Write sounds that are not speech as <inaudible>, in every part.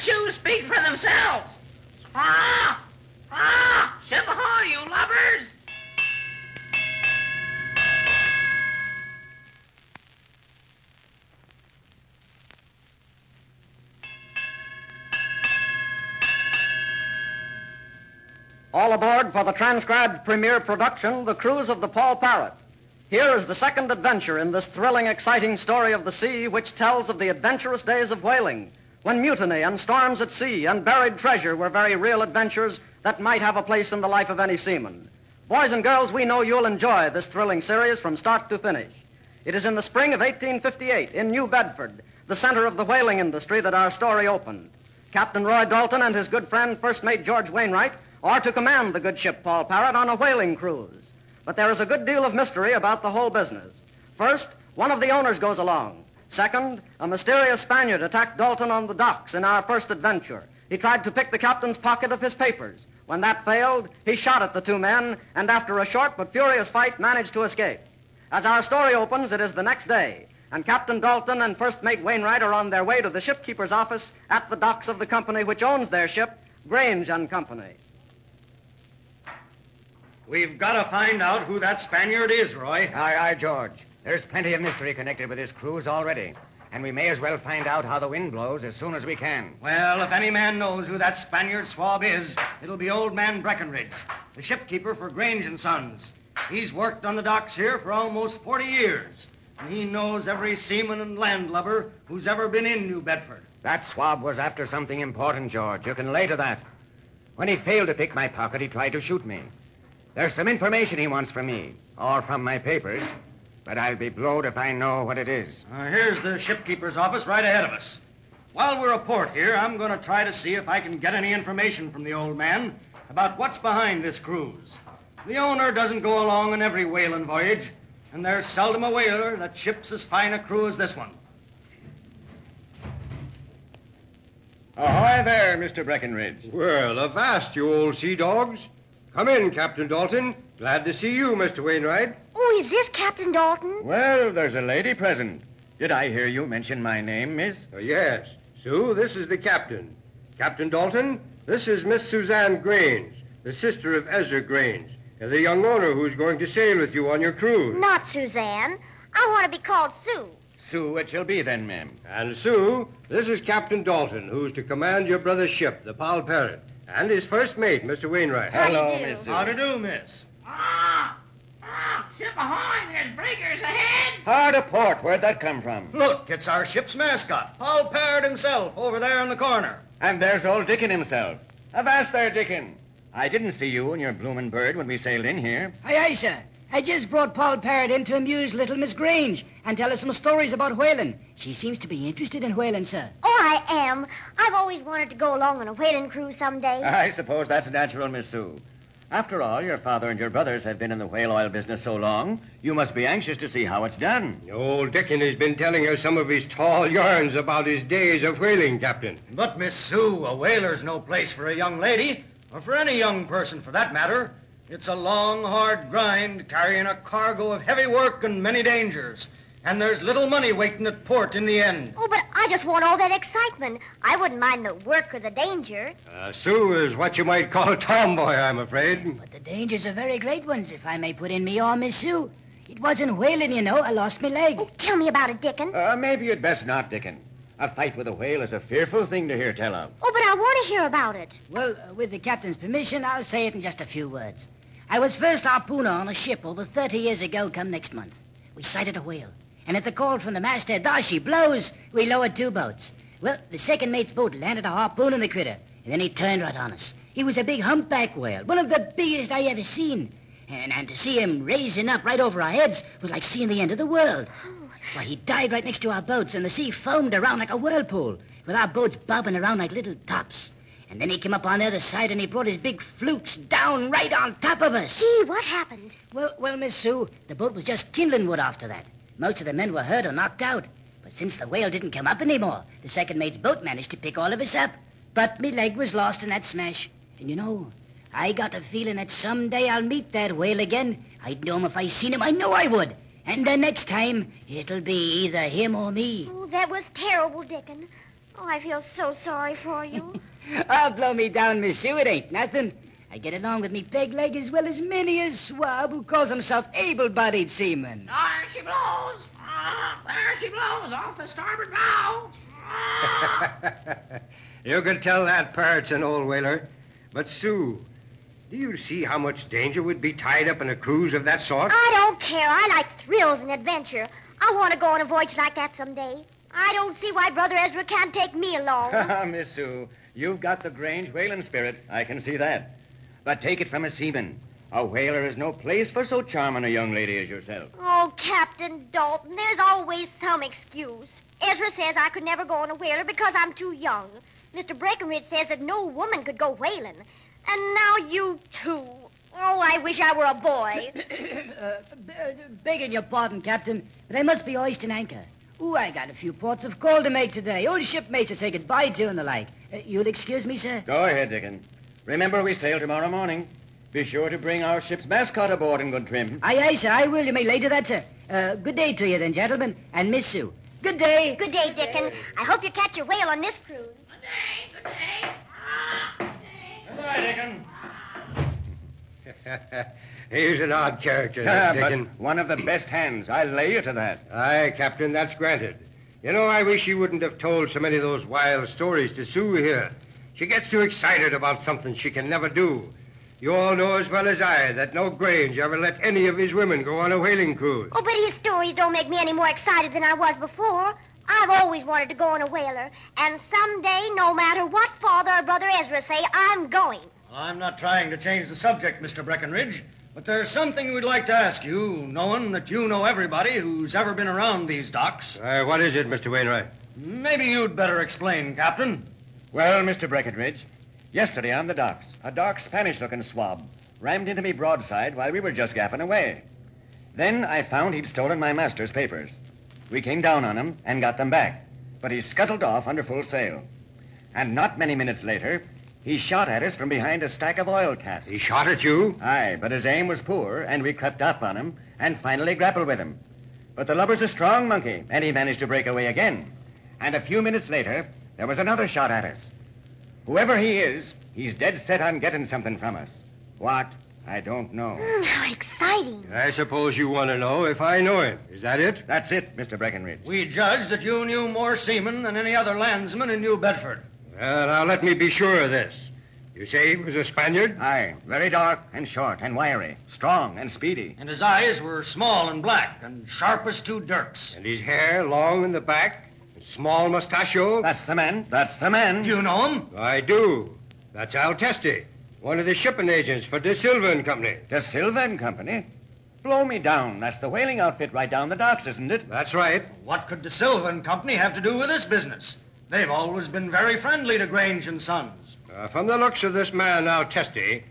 shoes speak for themselves. Ah! Ah! Ship ahoy, you lubbers! All aboard for the transcribed premiere production, The Cruise of the Poll Parrot. Here is the second adventure in this thrilling, exciting story of the sea, which tells of the adventurous days of whaling, when mutiny and storms at sea and buried treasure were very real adventures that might have a place in the life of any seaman. Boys and girls, we know you'll enjoy this thrilling series from start to finish. It is in the spring of 1858 in New Bedford, the center of the whaling industry, that our story opened. Captain Roy Dalton and his good friend, First Mate George Wainwright, are to command the good ship Poll Parrot on a whaling cruise. But there is a good deal of mystery about the whole business. First, one of the owners goes along. Second, a mysterious Spaniard attacked Dalton on the docks in our first adventure. He tried to pick the captain's pocket of his papers. When that failed, he shot at the two men, and after a short but furious fight, managed to escape. As our story opens, it is the next day, and Captain Dalton and First Mate Wainwright are on their way to the shipkeeper's office at the docks of the company which owns their ship, Grange and Company. We've got to find out who that Spaniard is, Roy. Aye, aye, George. There's plenty of mystery connected with this cruise already. And we may as well find out how the wind blows as soon as we can. Well, if any man knows who that Spaniard swab is, it'll be old man Breckenridge, the shipkeeper for Grange and Sons. He's worked on the docks here for almost 40 years, and he knows every seaman and landlubber who's ever been in New Bedford. That swab was after something important, George. You can lay to that. When he failed to pick my pocket, he tried to shoot me. There's some information he wants from me, or from my papers, but I'll be blowed if I know what it is. Uh, here's the shipkeeper's office right ahead of us. While we're aport here, I'm going to try to see if I can get any information from the old man about what's behind this cruise. The owner doesn't go along on every whaling voyage, and there's seldom a whaler that ships as fine a crew as this one. Ahoy there, Mr. Breckenridge. Well, avast, you old sea dogs. Come in, Captain Dalton. Glad to see you, Mr. Wainwright. Is this Captain Dalton? Well, there's a lady present. Did I hear you mention my name, miss? Oh, yes. Sue, this is the captain. Captain Dalton, this is Miss Suzanne Grange, the sister of Ezra Grange, and the young owner who's going to sail with you on your cruise. Not Suzanne. I want to be called Sue. Sue, it shall be then, ma'am. And Sue, this is Captain Dalton, who's to command your brother's ship, the Poll Parrot, and his first mate, Mr. Wainwright. How do you Hello, do? Miss Sue. How to do, miss? Ah! Ah! Ship ahoy! There's breakers ahead! Hard a port. Where'd that come from? Look, it's our ship's mascot, Poll Parrot himself, over there in the corner. And there's old Dickon himself. Avast there, Dickon. I didn't see you and your bloomin' bird when we sailed in here. Aye, aye, sir. I just brought Poll Parrot in to amuse little Miss Grange and tell her some stories about whaling. She seems to be interested in whaling, sir. Oh, I am. I've always wanted to go along on a whaling cruise someday. I suppose that's natural, Miss Sue. After all, your father and your brothers have been in the whale oil business so long, you must be anxious to see how it's done. Old Dickon has been telling us some of his tall yarns about his days of whaling, Captain. But, Miss Sue, a whaler's no place for a young lady, or for any young person for that matter. It's a long, hard grind carrying a cargo of heavy work and many dangers. And there's little money waiting at port in the end. Oh, but I just want all that excitement. I wouldn't mind the work or the danger. Uh, Sue is what you might call a tomboy, I'm afraid. But the dangers are very great ones, if I may put in me arm, Miss Sue. It wasn't whaling, you know. I lost my leg. Oh, tell me about it, Dickon. Uh, maybe you'd best not, Dickon. A fight with a whale is a fearful thing to hear tell of. Oh, but I want to hear about it. Well, uh, with the captain's permission, I'll say it in just a few words. I was first harpooner on a ship over 30 years ago, come next month. We sighted a whale. And at the call from the masthead, there she blows, we lowered two boats. Well, the second mate's boat landed a harpoon in the critter, and then he turned right on us. He was a big humpback whale, one of the biggest I ever seen. And, and to see him raising up right over our heads was like seeing the end of the world. Why, he died right next to our boats, and the sea foamed around like a whirlpool, with our boats bobbing around like little tops. And then he came up on the other side, and he brought his big flukes down right on top of us. Gee, what happened? Well, well, Miss Sue, the boat was just kindling wood after that. Most of the men were hurt or knocked out. But since the whale didn't come up anymore, the second mate's boat managed to pick all of us up. But me leg was lost in that smash. And you know, I got a feeling that someday I'll meet that whale again. I'd know him if I seen him. I know I would. And the next time, it'll be either him or me. Oh, that was terrible, Dickon. Oh, I feel so sorry for you. oh, <laughs> blow me down, Miss Sue. It ain't nothing. I get along with me peg leg as well as many a swab who calls himself able-bodied seaman. There she blows. Ah, there she blows off the starboard bow. <laughs> You can tell that parrot's an old whaler. But, Sue, do you see how much danger would be tied up in a cruise of that sort? I don't care. I like thrills and adventure. I want to go on a voyage like that someday. I don't see why Brother Ezra can't take me along. <laughs> Miss Sue, you've got the Grange whaling spirit. I can see that. But take it from a seaman. A whaler is no place for so charming a young lady as yourself. Oh, Captain Dalton, there's always some excuse. Ezra says I could never go on a whaler because I'm too young. Mr. Breckenridge says that no woman could go whaling. And now you too. Oh, I wish I were a boy. <coughs> uh, b- begging your pardon, Captain, but I must be hoisting anchor. Ooh, I got a few ports of call to make today. Old shipmates to say goodbye to and the like. Uh, you'll excuse me, sir? Go ahead, Dickon. Remember, we sail tomorrow morning. Be sure to bring our ship's mascot aboard in good trim. Aye, aye, sir. I will. You may later that, sir. Uh, good day to you then, gentlemen. And Miss Sue. Good day. Good day, Dickon. I hope you catch a whale on this cruise. Good day, good day. Ah, good day. Goodbye, Dickon. <laughs> He's an odd character, Ah, this but Dickon. one of the best hands. I'll lay you to that. Aye, Captain, that's granted. You know, I wish you wouldn't have told so many of those wild stories to Sue here. She gets too excited about something she can never do. You all know as well as I that no Grange ever let any of his women go on a whaling cruise. Oh, but his stories don't make me any more excited than I was before. I've always wanted to go on a whaler, and someday, no matter what Father or Brother Ezra say, I'm going. Well, I'm not trying to change the subject, Mr. Breckenridge, but there's something we'd like to ask you, knowing that you know everybody who's ever been around these docks. Uh, what is it, Mr. Wainwright? Maybe you'd better explain, Captain. Well, Mr. Breckenridge, yesterday on the docks, a dark Spanish-looking swab rammed into me broadside while we were just gapping away. Then I found he'd stolen my master's papers. We came down on him and got them back, but he scuttled off under full sail. And not many minutes later, he shot at us from behind a stack of oil casks. He shot at you? Aye, but his aim was poor, and we crept up on him and finally grappled with him. But the lubber's a strong monkey, and he managed to break away again. And a few minutes later, there was another shot at us. Whoever he is, he's dead set on getting something from us. What? I don't know. Mm, how exciting. I suppose you want to know if I know him. Is that it? That's it, Mr. Breckenridge. We judge that you knew more seamen than any other landsman in New Bedford. Well, now let me be sure of this. You say he was a Spaniard? Aye, very dark and short and wiry, strong and speedy. And his eyes were small and black and sharp as two dirks. And his hair long in the back? And small mustachio? That's the man. That's the man. Do you know him? I do. That's Al Testi, one of the shipping agents for De Silva and Company. De Silva and Company? Blow me down. That's the whaling outfit right down the docks, isn't it? That's right. What could De Silva and Company have to do with this business? They've always been very friendly to Grange and Sons. Uh, from the looks of this man, Al Testi,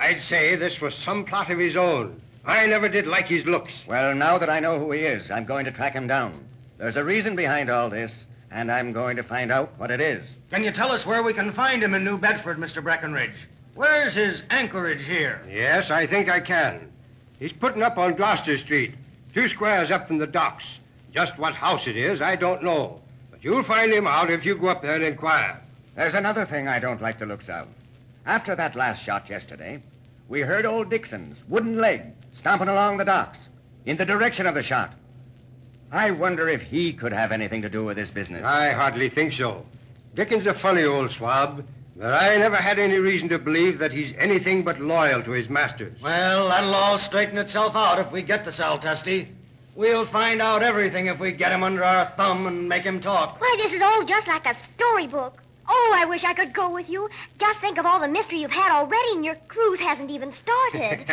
I'd say this was some plot of his own. I never did like his looks. Well, now that I know who he is, I'm going to track him down. There's a reason behind all this, and I'm going to find out what it is. Can you tell us where we can find him in New Bedford, Mr. Breckenridge? Where's his anchorage here? Yes, I think I can. He's putting up on Gloucester Street, two squares up from the docks. Just what house it is, I don't know. But you'll find him out if you go up there and inquire. There's another thing I don't like the looks of. After that last shot yesterday, we heard old Dickon's wooden leg stomping along the docks in the direction of the shot. I wonder if he could have anything to do with this business. I hardly think so. Dickon's a funny old swab, but I never had any reason to believe that he's anything but loyal to his masters. Well, that'll all straighten itself out if we get the Sal Testy. We'll find out everything if we get him under our thumb and make him talk. Why, this is all just like a storybook. Oh, I wish I could go with you. Just think of all the mystery you've had already, and your cruise hasn't even started.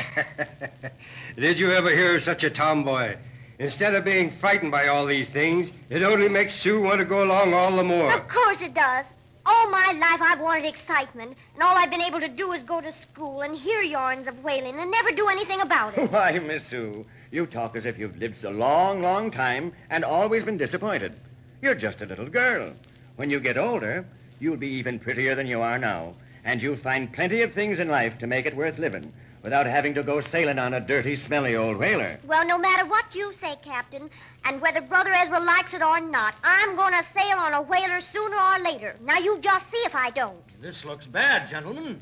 <laughs> Did you ever hear of such a tomboy? Instead of being frightened by all these things, it only makes Sue want to go along all the more. of course it does. All my life I've wanted excitement, and all I've been able to do is go to school and hear yarns of whaling and never do anything about it. <laughs> Why, Miss Sue, you talk as if you've lived a long, long time and always been disappointed. You're just a little girl. When you get older, you'll be even prettier than you are now, and you'll find plenty of things in life to make it worth living. Without having to go sailing on a dirty, smelly old whaler. Well, no matter what you say, Captain, and whether Brother Ezra likes it or not, I'm going to sail on a whaler sooner or later. Now, you just see if I don't. This looks bad, gentlemen.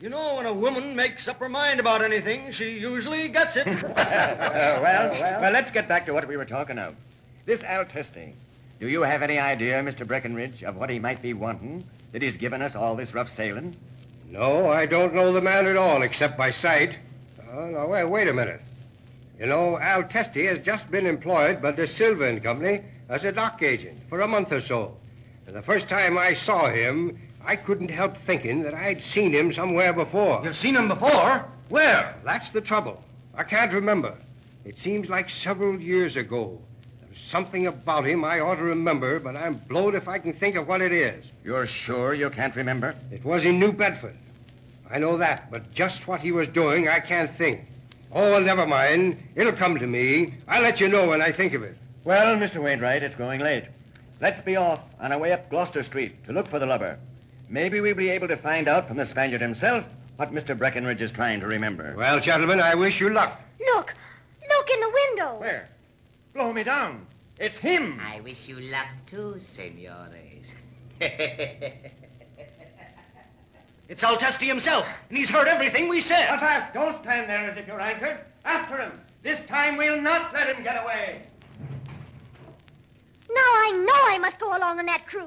You know, when a woman makes up her mind about anything, she usually gets it. <laughs> Uh, well, well, let's get back to what we were talking of. This Al Testy. Do you have any idea, Mr. Breckenridge, of what he might be wanting that he's given us all this rough sailing? No, I don't know the man at all, except by sight. Oh, no, wait, wait a minute. You know, Al Testy has just been employed by De Silva and Company as a dock agent for a month or so. And the first time I saw him, I couldn't help thinking that I'd seen him somewhere before. You've seen him before? Where? That's the trouble. I can't remember. It seems like several years ago. There's something about him I ought to remember, but I'm blowed if I can think of what it is. You're sure you can't remember? It was in New Bedford. I know that, but just what he was doing, I can't think. Oh, well, never mind. It'll come to me. I'll let you know when I think of it. Well, Mr. Wainwright, it's growing late. Let's be off on our way up Gloucester Street to look for the lubber. Maybe we'll be able to find out from the Spaniard himself what Mr. Breckenridge is trying to remember. Well, gentlemen, I wish you luck. Look, look in the window. Where? Blow me down. It's him. I wish you luck too, senores. <laughs> It's Altesti himself, and he's heard everything we said. Not fast. Don't stand there as if you're anchored. After him. This time we'll not let him get away. Now I know I must go along on that cruise.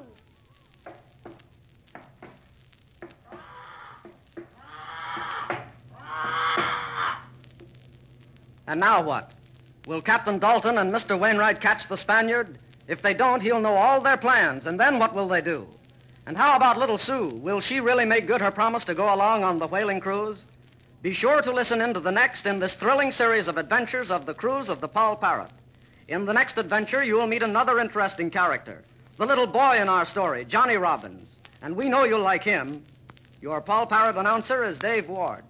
And now what? Will Captain Dalton and Mr. Wainwright catch the Spaniard? If they don't, he'll know all their plans, and then what will they do? And how about little Sue? Will she really make good her promise to go along on the whaling cruise? Be sure to listen in to the next in this thrilling series of adventures of the cruise of the Poll Parrot. In the next adventure, you will meet another interesting character, the little boy in our story, Johnny Robbins. And we know you'll like him. Your Poll Parrot announcer is Dave Ward.